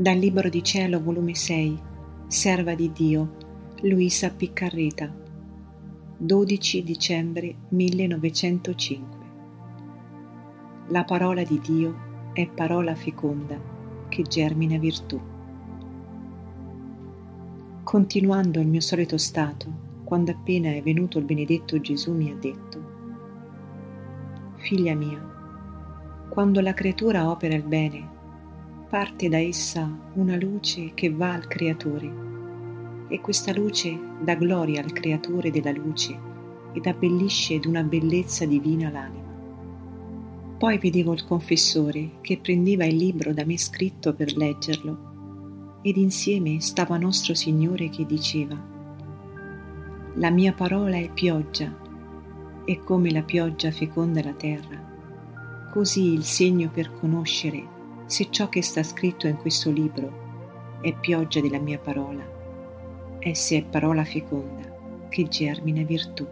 Dal Libro di Cielo, volume 6, Serva di Dio, Luisa Piccarreta, 12 dicembre 1905. La parola di Dio è parola feconda che germina virtù. Continuando il mio solito stato, quando appena è venuto il benedetto Gesù mi ha detto, Figlia mia, quando la creatura opera il bene, parte da essa una luce che va al Creatore e questa luce dà gloria al Creatore della luce ed abbellisce d'una bellezza divina l'anima. Poi vedevo il confessore che prendeva il libro da me scritto per leggerlo ed insieme stava nostro Signore che diceva La mia parola è pioggia e come la pioggia feconda la terra, così il segno per conoscere se ciò che sta scritto in questo libro è pioggia della mia parola, e se è parola feconda che germina virtù.